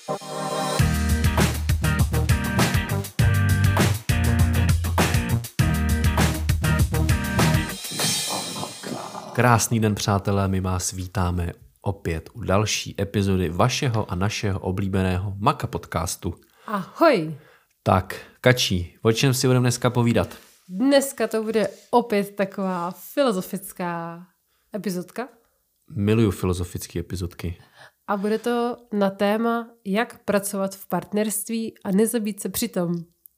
Krásný den, přátelé, my vás vítáme opět u další epizody vašeho a našeho oblíbeného Maka podcastu. Ahoj! Tak, Kačí, o čem si budeme dneska povídat? Dneska to bude opět taková filozofická epizodka Miluju filozofické epizodky. A bude to na téma, jak pracovat v partnerství a nezabít se přitom.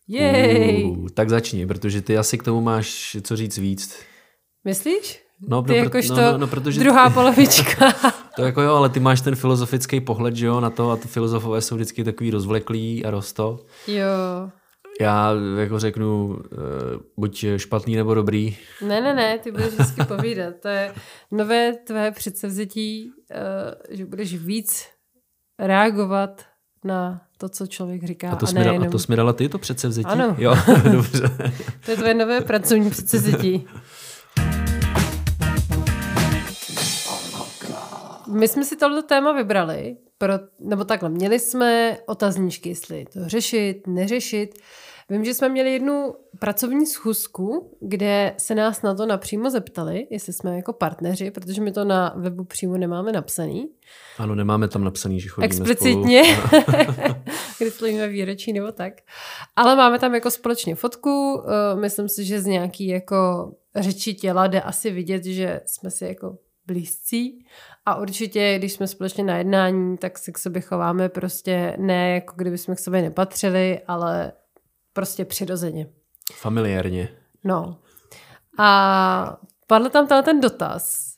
Jej! Uh, tak začni, protože ty asi k tomu máš co říct víc. Myslíš? No, Ty no, jakožto no, no, no, protože druhá polovička. to jako jo, ale ty máš ten filozofický pohled, že jo, na to a ty filozofové jsou vždycky takový rozvleklí a rosto. jo. Já jako řeknu, uh, buď špatný nebo dobrý. Ne, ne, ne, ty budeš vždycky povídat. To je nové tvé předsevzetí, uh, že budeš víc reagovat na to, co člověk říká. A to, a jsi dala, nejenom. a to jsi mi dala ty, to předsevzetí? Ano. Jo, dobře. To je tvoje nové pracovní předsevzetí. My jsme si tohle téma vybrali, pro, nebo takhle, měli jsme otazníčky, jestli to řešit, neřešit. Vím, že jsme měli jednu pracovní schůzku, kde se nás na to napřímo zeptali, jestli jsme jako partneři, protože my to na webu přímo nemáme napsaný. Ano, nemáme tam napsaný, že chodíme Explicitně, spolu. kdy slavíme výročí nebo tak. Ale máme tam jako společně fotku, eh, myslím si, že z nějaký jako řeči těla jde asi vidět, že jsme si jako blízcí a určitě, když jsme společně na jednání, tak se k sobě chováme prostě ne jako kdyby jsme k sobě nepatřili, ale prostě přirozeně. Familiárně. No. A padl tam tenhle ten dotaz.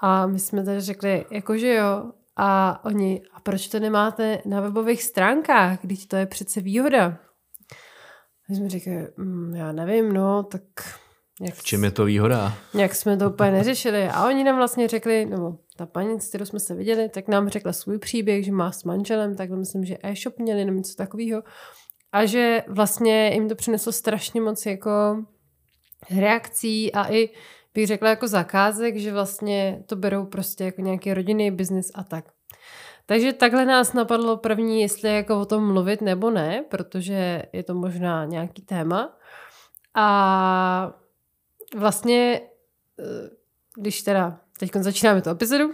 A my jsme tady řekli, jakože jo. A oni, a proč to nemáte na webových stránkách, když to je přece výhoda? My jsme řekli, mm, já nevím, no, tak jak, V čem je to výhoda? jak jsme to úplně neřešili. A oni nám vlastně řekli, nebo ta paní, s kterou jsme se viděli, tak nám řekla svůj příběh, že má s manželem, tak myslím, že e-shop měli nebo něco takového. A že vlastně jim to přineslo strašně moc jako reakcí a i bych řekla jako zakázek, že vlastně to berou prostě jako nějaký rodinný biznis a tak. Takže takhle nás napadlo první, jestli jako o tom mluvit nebo ne, protože je to možná nějaký téma. A vlastně, eh, když teda teď začínáme tu epizodu,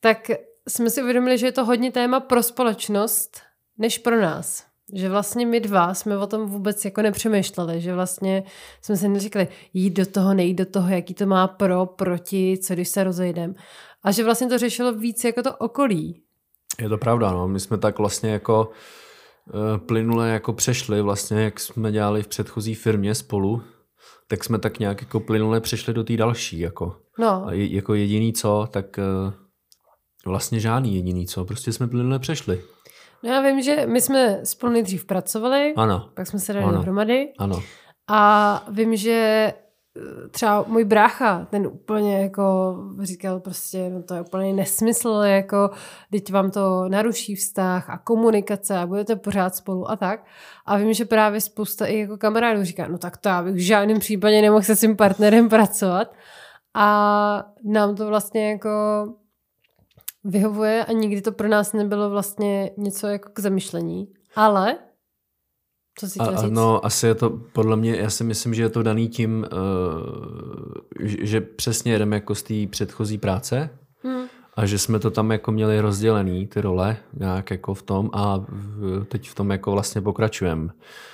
tak jsme si uvědomili, že je to hodně téma pro společnost, než pro nás. Že vlastně my dva jsme o tom vůbec jako nepřemýšleli, že vlastně jsme si neřekli jít do toho, nejít do toho, jaký to má pro, proti, co když se rozejdem. A že vlastně to řešilo víc jako to okolí. Je to pravda, no. My jsme tak vlastně jako uh, plynule jako přešli vlastně, jak jsme dělali v předchozí firmě spolu, tak jsme tak nějak jako plynule přešli do té další, jako. No, A je, jako jediný co, tak uh, vlastně žádný jediný co, prostě jsme plynule přešli. no já vím, že my jsme spolu nejdřív pracovali, Ano, pak jsme se dali Ano. dohromady ano. A vím, že eh, třeba můj brácha, ten úplně jako říkal prostě, no to je úplně nesmysl, jako teď vám to naruší vztah a komunikace a budete pořád spolu a tak. A vím, že právě spousta i jako kamarádů říká, no tak to já bych v žádném případě nemohl se svým partnerem pracovat. A nám to vlastně jako vyhovuje a nikdy to pro nás nebylo vlastně něco jako k zamyšlení. Ale, co si A, chtěl a říct? no, asi je to podle mě, já si myslím, že je to daný tím, uh, že přesně jedeme jako z té předchozí práce Hmm. a že jsme to tam jako měli rozdělený, ty role, nějak jako v tom a v, teď v tom jako vlastně pokračujeme.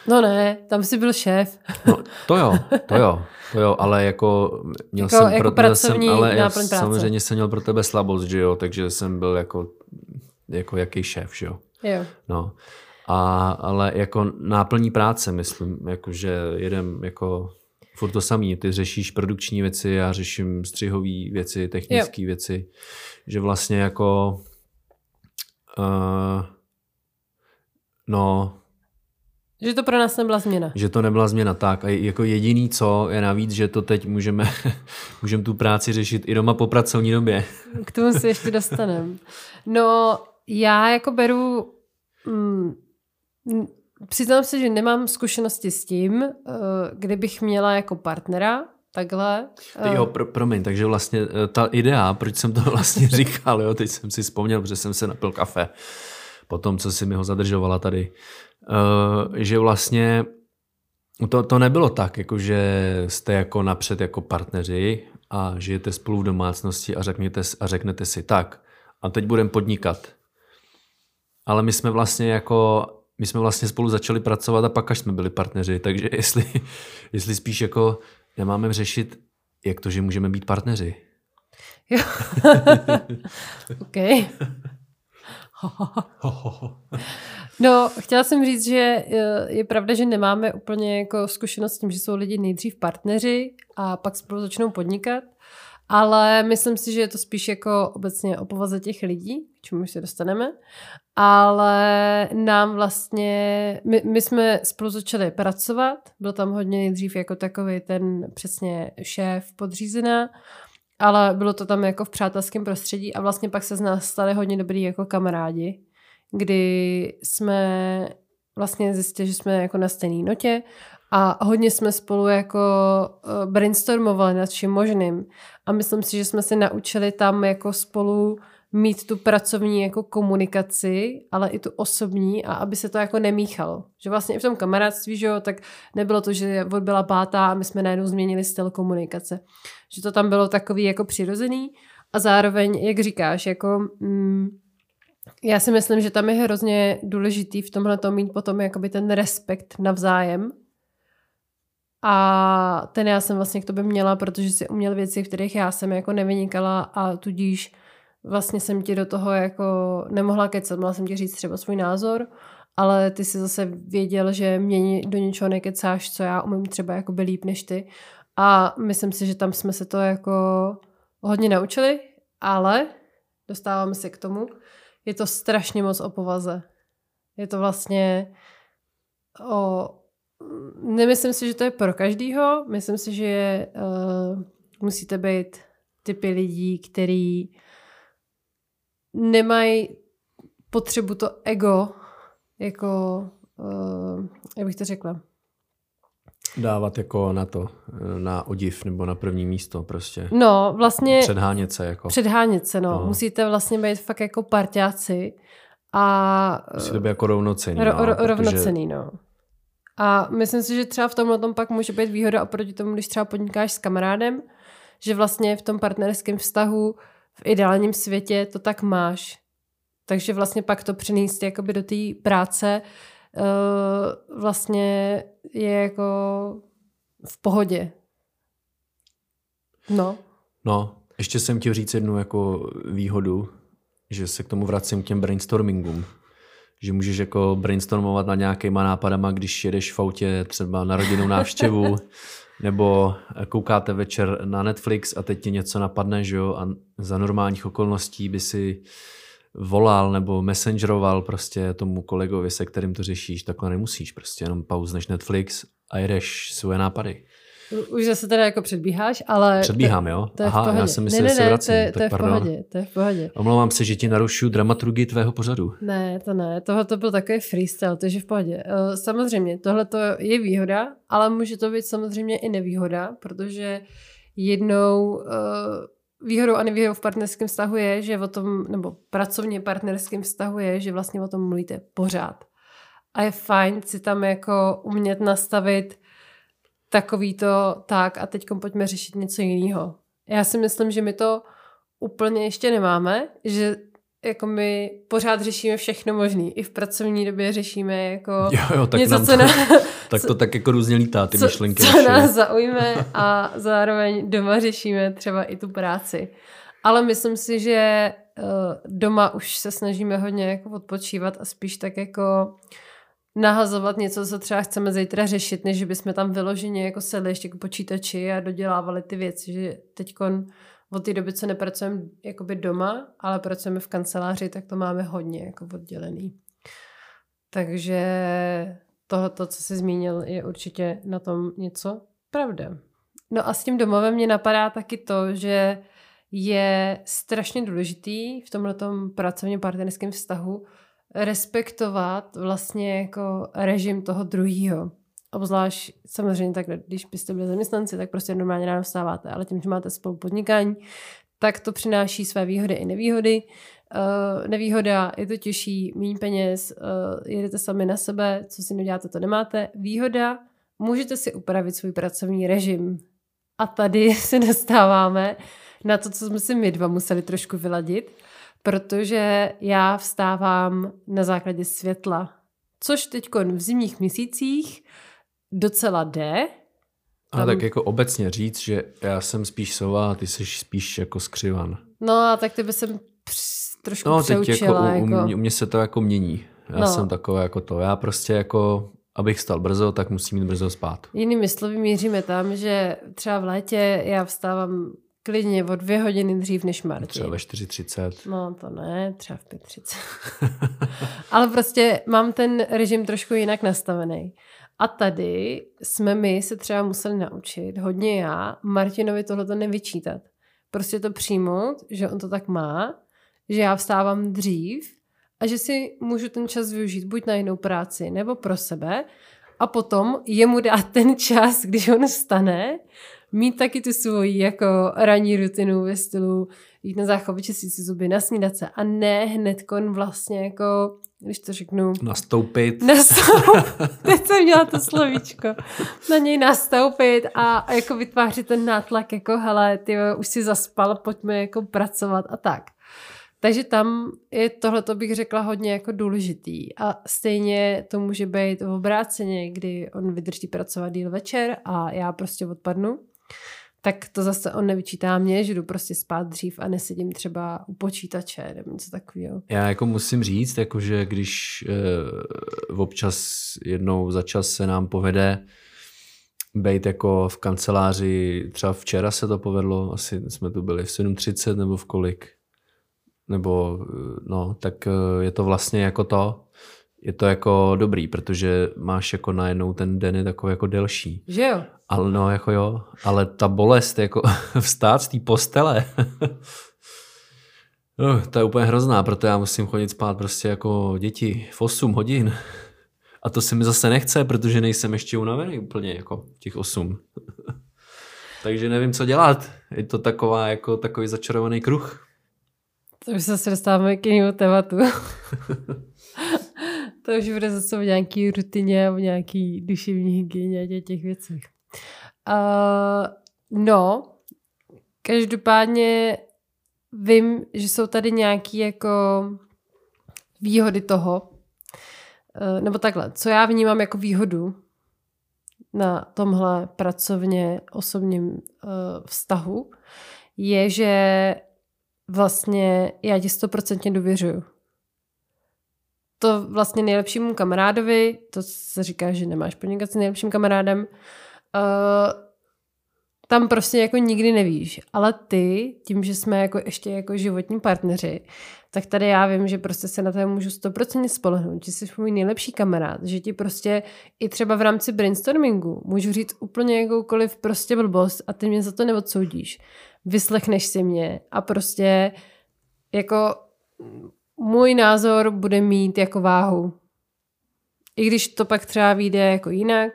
No ne, tam jsi byl šéf. No, to jo, to jo, to jo, ale jako měl Jako- jsem, jako pro, měl jsem, ale já práce. samozřejmě jsem měl pro tebe slabost, že jo, takže jsem byl jako, jako jaký šéf, že jo. Jo. No. A, ale jako náplní práce, myslím, jako že jedem jako furt to samý. Ty řešíš produkční věci, já řeším střihové věci, technické věci. Že vlastně jako uh, no, Že to pro nás nebyla změna. že to nebyla změna tak. A jako jediný co je navíc, že to teď můžeme, můžeme tu práci řešit i doma po pracovní době. K tomu se ještě dostaneme. No, já jako beru... Mm, přiznám se, že nemám zkušenosti s tím, eh, kdybych měla jako partnera takhle. Eh, jo, pro, promiň, takže vlastně eh, ta idea, proč jsem to vlastně říkal, jo, teď jsem si vzpomněl, protože jsem se napil kafe. po tom, co si mi ho zadržovala tady, že vlastně to, to nebylo tak, jako že jste jako napřed jako partneři a žijete spolu v domácnosti a řeknete, a řeknete si tak a teď budeme podnikat. Ale my jsme vlastně jako my jsme vlastně spolu začali pracovat a pak až jsme byli partneři, takže jestli, jestli spíš jako nemáme řešit, jak to, že můžeme být partneři. Jo. OK. No, chtěla jsem říct, že eh, je pravda, že nemáme úplně jako zkušenost s tím, že jsou lidi nejdřív partneři a pak spolu začnou podnikat, ale myslím si, že je to spíš jako obecně o povaze těch lidí, čemu se dostaneme, ale nám vlastně, my, my jsme spolu začali pracovat, byl tam hodně nejdřív jako takový ten přesně šéf podřízená, ale bylo to tam jako v přátelském prostředí a vlastně pak se z nás stali hodně dobrý jako kamarádi, kdy jsme vlastně zjistili, že jsme jako na stejné notě a hodně jsme spolu jako eh, brainstormovali nad čím možným. A myslím si, že jsme se naučili tam jako spolu mít tu pracovní jako komunikaci, ale i tu osobní a aby se to jako nemíchalo. Že vlastně i v tom kamarádství, že jo, tak nebylo to, že byla pátá a my jsme najednou změnili styl komunikace. Že to tam bylo takový jako přirozený a zároveň, jak říkáš, jako mm, já si myslím, že tam je hrozně důležitý v tomhle to mít potom jakoby ten respekt navzájem. A ten já jsem vlastně k tobě měla, protože si uměl věci, v kterých já jsem jako nevynikala a tudíž vlastně jsem ti do toho jako nemohla kecat, mohla jsem ti říct třeba svůj názor, ale ty si zase věděl, že mě do něčeho nekecáš, co já umím třeba jako by líp než ty. A myslím si, že tam jsme se to jako hodně naučili, ale dostáváme se k tomu, je to strašně moc o povaze. Je to vlastně o... Nemyslím si, že to je pro každýho. Myslím si, že uh, musíte být typy lidí, který nemají potřebu to ego jako, uh, jak bych to řekla, Dávat jako na to, na odiv nebo na první místo prostě. No, vlastně... Předhánět se jako. Předhánět se, no. no. Musíte vlastně být fakt jako parťáci a... Musíte být jako rovnocený. Ro, no, ro, protože... Rovnocený, no. A myslím si, že třeba v tomhle tom pak může být výhoda oproti tomu, když třeba podnikáš s kamarádem, že vlastně v tom partnerském vztahu v ideálním světě to tak máš. Takže vlastně pak to přenést jakoby do té práce uh, vlastně je jako v pohodě. No. No, ještě jsem chtěl říct jednu jako výhodu, že se k tomu vracím k těm brainstormingům. Že můžeš jako brainstormovat na nějakýma nápadama, když jedeš v autě třeba na rodinnou návštěvu, nebo koukáte večer na Netflix a teď ti něco napadne, že jo, a za normálních okolností by si volal nebo messengeroval prostě tomu kolegovi, se kterým to řešíš, takhle nemusíš, prostě jenom pauzneš Netflix a jedeš svoje nápady. Už zase teda jako předbíháš, ale... Předbíhám, jo? To je Aha, já jsem myslel, ne, ne, že se vracím. To je, to je v pohodě, to je v pohodě. Omlouvám se, že ti narušuju dramaturgii tvého pořadu. Ne, to ne, tohle to byl takový freestyle, takže v pohodě. Eh, samozřejmě, tohle to je výhoda, ale může to být samozřejmě i nevýhoda, protože jednou eh, výhodou a nevýhodou v partnerském vztahu je, že o tom, nebo pracovně partnerském vztahu je, že vlastně o tom mluvíte pořád. A je fajn si tam jako umět nastavit takový to tak a teď pojďme řešit něco jiného. Já si myslím, že my to úplně ještě nemáme, že jako my pořád řešíme všechno možné. I v pracovní době řešíme jako jo, jo, tak něco, co to, na, Tak to tak jako různě lítá, ty co, myšlenky. Co naše. nás zaujme a zároveň doma řešíme třeba i tu práci. Ale myslím si, že eh, doma už se snažíme hodně jako odpočívat a spíš tak jako nahazovat něco, co třeba chceme zítra řešit, než bychom tam vyloženě jako sedli ještě k počítači a dodělávali ty věci, že teď od té doby, co nepracujeme jakoby doma, ale pracujeme v kanceláři, tak to máme hodně jako oddělený. Takže tohoto, co jsi zmínil, je určitě na tom něco pravda. No a s tím domovem mě napadá taky to, že je strašně důležitý v tomhle pracovně partnerském vztahu respektovat vlastně jako režim toho druhého. Obzvlášť samozřejmě tak, když byste byli zaměstnanci, tak prostě normálně ráno vstáváte, ale tím, že máte spolu podnikání, tak to přináší své výhody i nevýhody. Uh, nevýhoda, je to těžší, méně peněz, uh, jedete sami na sebe, co si neděláte, to nemáte. Výhoda, můžete si upravit svůj pracovní režim. A tady se dostáváme na to, co jsme si my dva museli trošku vyladit, protože já vstávám na základě světla, což teď v zimních měsících docela jde. Tam... A tak jako obecně říct, že já jsem spíš sova a ty jsi spíš jako skřivan. No a tak ty by jsem trošku no, teď jako, u, jako... U, mě se to jako mění. Já no. jsem takový jako to. Já prostě jako abych stal brzo, tak musím mít brzo spát. Jinými slovy míříme tam, že třeba v létě já vstávám klidně o dvě hodiny dřív než Martin. Třeba ve 4.30. No to ne, třeba v 5.30. Ale prostě mám ten režim trošku jinak nastavený. A tady jsme my se třeba museli naučit, hodně já, Martinovi tohleto nevyčítat. Prostě to přijmout, že on to tak má, že já vstávám dřív a že si můžu ten čas využít buď na jinou práci nebo pro sebe a potom jemu dát ten čas, když on stane, mít taky tu svoji jako ranní rutinu ve stylu jít na záchod, čistit si zuby, nasnídat se a ne hned kon vlastně jako, když to řeknu... Nastoupit. Nastoupit. Teď jsem měla to slovíčko. Na něj nastoupit a jako vytvářet ten nátlak, jako hele, ty už si zaspal, pojďme jako pracovat a tak. Takže tam je tohle, to bych řekla, hodně jako důležitý. A stejně to může být v obráceně, kdy on vydrží pracovat díl večer a já prostě odpadnu. Tak to zase on nevyčítá mě, že jdu prostě spát dřív a nesedím třeba u počítače nebo něco takového. Já jako musím říct, jako že když e, občas jednou za čas se nám povede být jako v kanceláři, třeba včera se to povedlo, asi jsme tu byli v 7.30 nebo v kolik, nebo no, tak eh, je to vlastně jako to, je to jako dobrý, protože máš jako najednou ten den je takový jako delší. Že jo? Ale no, jako jo, ale ta bolest, jako vstát z té postele, no, to je úplně hrozná, proto já musím chodit spát prostě jako děti v 8 hodin. A to se mi zase nechce, protože nejsem ještě unavený úplně jako těch 8. Takže nevím, co dělat. Je to taková, jako takový začarovaný kruh. To už se dostáváme k jinému tématu. To už bude zase o nějaký rutině, o nějaký duševní hygieně a těch věcech. Uh, no, každopádně vím, že jsou tady nějaké jako výhody toho, uh, nebo takhle, co já vnímám jako výhodu na tomhle pracovně osobním uh, vztahu, je, že vlastně já ti stoprocentně důvěřuju. To vlastně nejlepšímu kamarádovi, to se říká, že nemáš podnikat s nejlepším kamarádem, uh, tam prostě jako nikdy nevíš. Ale ty, tím, že jsme jako ještě jako životní partneři, tak tady já vím, že prostě se na to můžu stoprocentně spolehnout, že jsi můj nejlepší kamarád, že ti prostě i třeba v rámci brainstormingu můžu říct úplně jakoukoliv prostě blbost a ty mě za to neodsoudíš vyslechneš si mě a prostě jako můj názor bude mít jako váhu. I když to pak třeba vyjde jako jinak,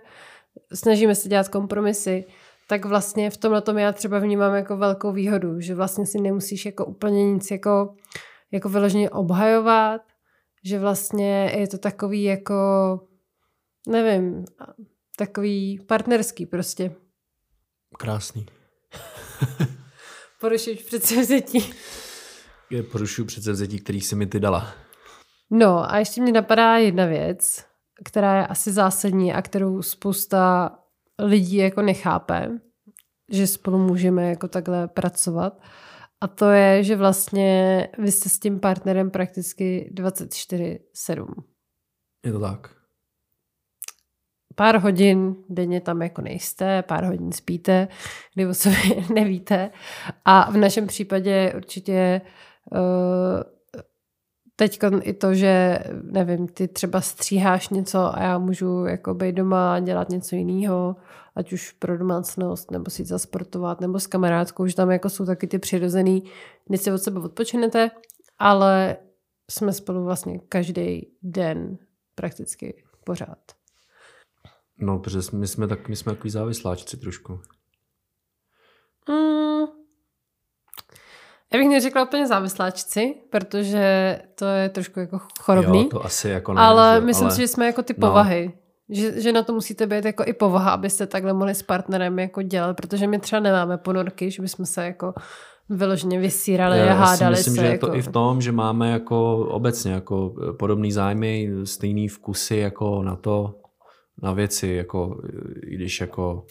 snažíme se dělat kompromisy, tak vlastně v tomhle tom já třeba vnímám jako velkou výhodu, že vlastně si nemusíš jako úplně nic jako, jako vyloženě obhajovat, že vlastně je to takový jako, nevím, takový partnerský prostě. Krásný. Porušuješ předsevzetí. Je porušuju předsevzetí, který si mi ty dala. No a ještě mě napadá jedna věc, která je asi zásadní a kterou spousta lidí jako nechápe, že spolu můžeme jako takhle pracovat. A to je, že vlastně vy jste s tím partnerem prakticky 24-7. Je to tak pár hodin denně tam jako nejste, pár hodin spíte, kdy o sobě nevíte. A v našem případě určitě uh, teď i to, že nevím, ty třeba stříháš něco a já můžu jako být doma a dělat něco jiného, ať už pro domácnost, nebo si zasportovat, nebo s kamarádkou, že tam jako jsou taky ty přirozený, než si od sebe odpočinete, ale jsme spolu vlastně každý den prakticky pořád. No, protože my jsme, tak, my jsme takový závisláčci trošku. Mm, Já bych neřekla úplně závisláčci, protože to je trošku jako chorobný. Jo, to asi jako ne, ale že- myslím ale- si, že jsme jako ty no. povahy. Že, že na to musíte být jako i povaha, abyste takhle mohli s partnerem jako dělat, protože my třeba nemáme ponorky, že bychom se jako vyloženě vysírali a Já si hádali myslím, se. že je jako... to i v tom, že máme jako obecně jako podobný zájmy, stejný vkusy jako na to, na věci, jako i když jako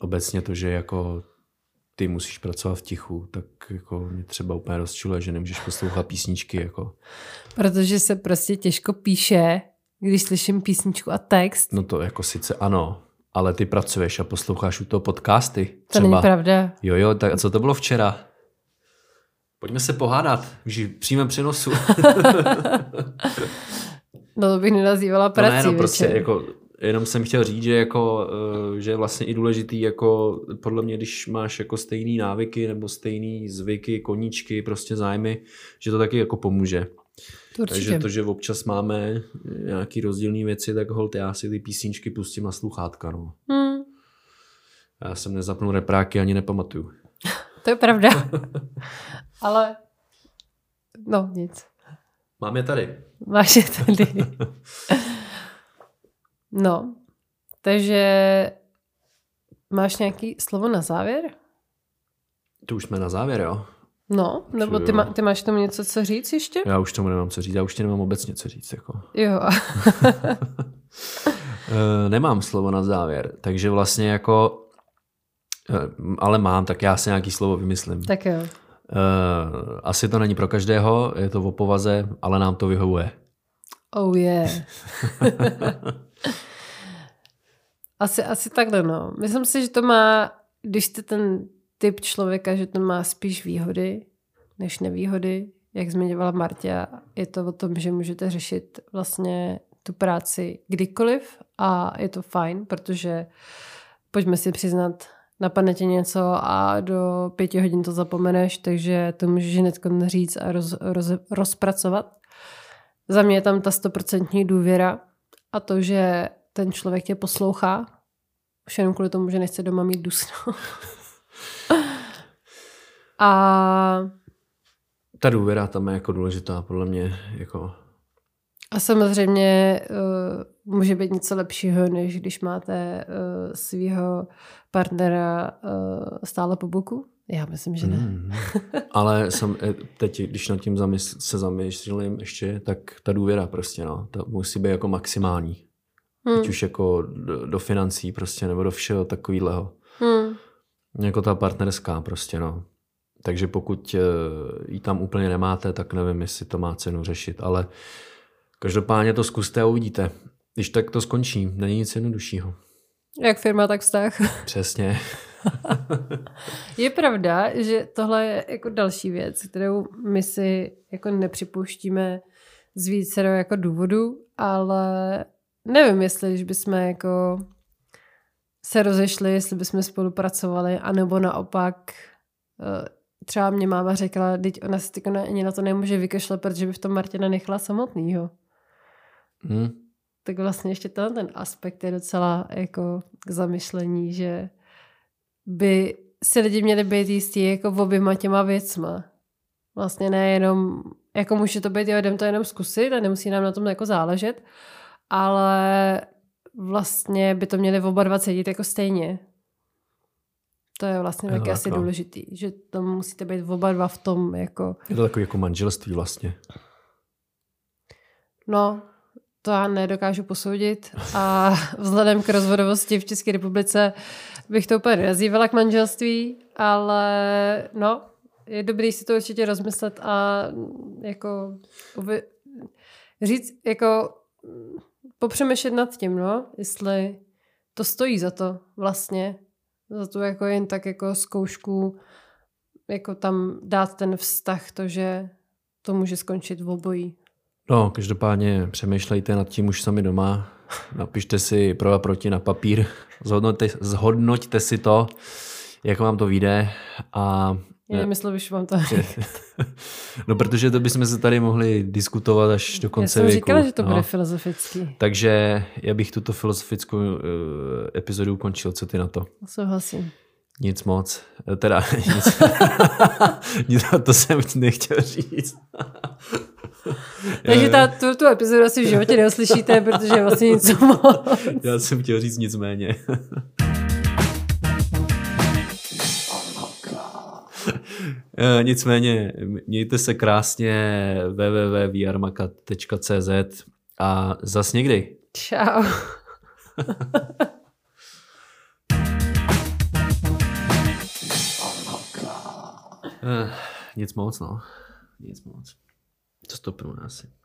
obecně to, že jako ty musíš pracovat v tichu, tak jako mě třeba úplně rozčiluje, že nemůžeš poslouchat písničky, jako. Protože se prostě těžko píše, když slyším písničku a text. No to jako sice ano, ale ty pracuješ a posloucháš u toho podcasty. to Třeba. není pravda. Jo, jo, tak a co to bylo včera? Pojďme se pohádat v přímém přenosu. No to bych nenazývala To prací. ne, no prostě jako, jenom jsem chtěl říct, že jako, eh, že je vlastně i důležitý, jako podle mě, když máš jako stejný návyky nebo stejný zvyky, koníčky, prostě zájmy, že to taky jako pomůže. To určitě. Takže to, že občas máme nějaký rozdílné věci, tak hold, já si ty písničky pustím na sluchátka, no. Hmm, Já jsem nezapnul repráky, ani nepamatuju. to je pravda. Ale no nic. Mám je tady. Máš je tady. No, takže máš nějaký slovo na závěr? To už jsme na závěr, jo? No, nebo ty, má, ty máš tomu něco co říct ještě? Já už tomu nemám co říct, já už tě nemám obecně co říct, jako. Jo. Eh, nemám slovo na závěr, takže vlastně jako, eh, ale mám, tak já si nějaký slovo vymyslím. tak jo. Eh, Asi to není pro každého, je to o povaze, ale nám to vyhovuje. Oh yeah. asi, asi takhle, no. Myslím si, že to má, když jste ten typ člověka, že to má spíš výhody než nevýhody. Jak zmiňovala Marta, je to o tom, že můžete řešit vlastně tu práci kdykoliv a je to fajn, protože pojďme si přiznat, napadne tě něco a do pěti hodin to zapomeneš, takže to můžeš hned říct a roz, roz, rozpracovat. Za mě je tam ta stoprocentní důvěra a to, že ten člověk tě poslouchá, už jenom kvůli tomu, že nechce doma mít dusno. a, Ta důvěra tam je jako důležitá, podle mě, jako a samozřejmě uh, může být něco lepšího, než když máte uh, svého partnera uh, stále po boku. Já myslím, že ne. Mm. Ale sam, eh, teď, když nad tím zamysl, se zamýšlím ještě, tak ta důvěra prostě, no, ta musí být jako maximální. Hmm. Ať už jako do, do financí prostě, nebo do všeho takového. Hmm. Jako ta partnerská prostě, no. Takže pokud eh, ji tam úplně nemáte, tak nevím, jestli to má cenu řešit, ale každopádně to zkuste a uvidíte. Když tak to skončí, není nic jednoduššího. Jak firma, tak vztah. Přesně. Je pravda, že tohle je jako další věc, kterou my si jako nepřipouštíme z vícero jako důvodů, ale nevím, jestli když bychom jako se rozešli, jestli bychom spolupracovali, anebo naopak eh, třeba mě máma řekla, teď ona si ani na to nemůže vykašlat, protože by v tom Martina nechala samotnýho. Hm. Tak vlastně ještě ten, ten aspekt je docela jako k zamyšlení, že by si lidi měli být jistí jako v oběma těma věcma. Vlastně nejenom, jako může to být, jo, jdem to jenom zkusit a nemusí nám na tom jako záležet, ale vlastně by to měli oba dva cítit jako stejně. To je vlastně taky tak asi no. důležitý, že to musíte být oba dva v tom jako Je to takový jako manželství vlastně. No, to já nedokážu posoudit a vzhledem k rozvodovosti v České republice bych to úplně nenazývala k manželství, ale no, je dobrý si to určitě rozmyslet a jako říct, jako popřemýšlet nad tím, no, jestli to stojí za to vlastně, za tu jako jen tak jako zkoušku, jako tam dát ten vztah, to, že to může skončit v obojí. No, každopádně přemýšlejte nad tím už sami doma. Napište si pro a proti na papír. Zhodnoťte, zhodnoťte si to, jak vám to vyjde. A Já nemyslel, že vám to no, protože to bychom se tady mohli diskutovat až do Já konce jsem věku. říkala, že to no. bude filozofický. Takže já bych tuto filozofickou uh, epizodu ukončil. Co ty na to? Souhlasím. Nic moc. Teda nic. nic to jsem nechtěl říct. Takže ta, tu, tu epizodu asi v životě neoslyšíte, protože vlastně nic moc. Já jsem chtěl říct nicméně. Eh, nicméně, mějte se krásně www.vrmaka.cz a zas někdy. Čau. Uh, nic moc, no. Nic moc. To stopnu asi.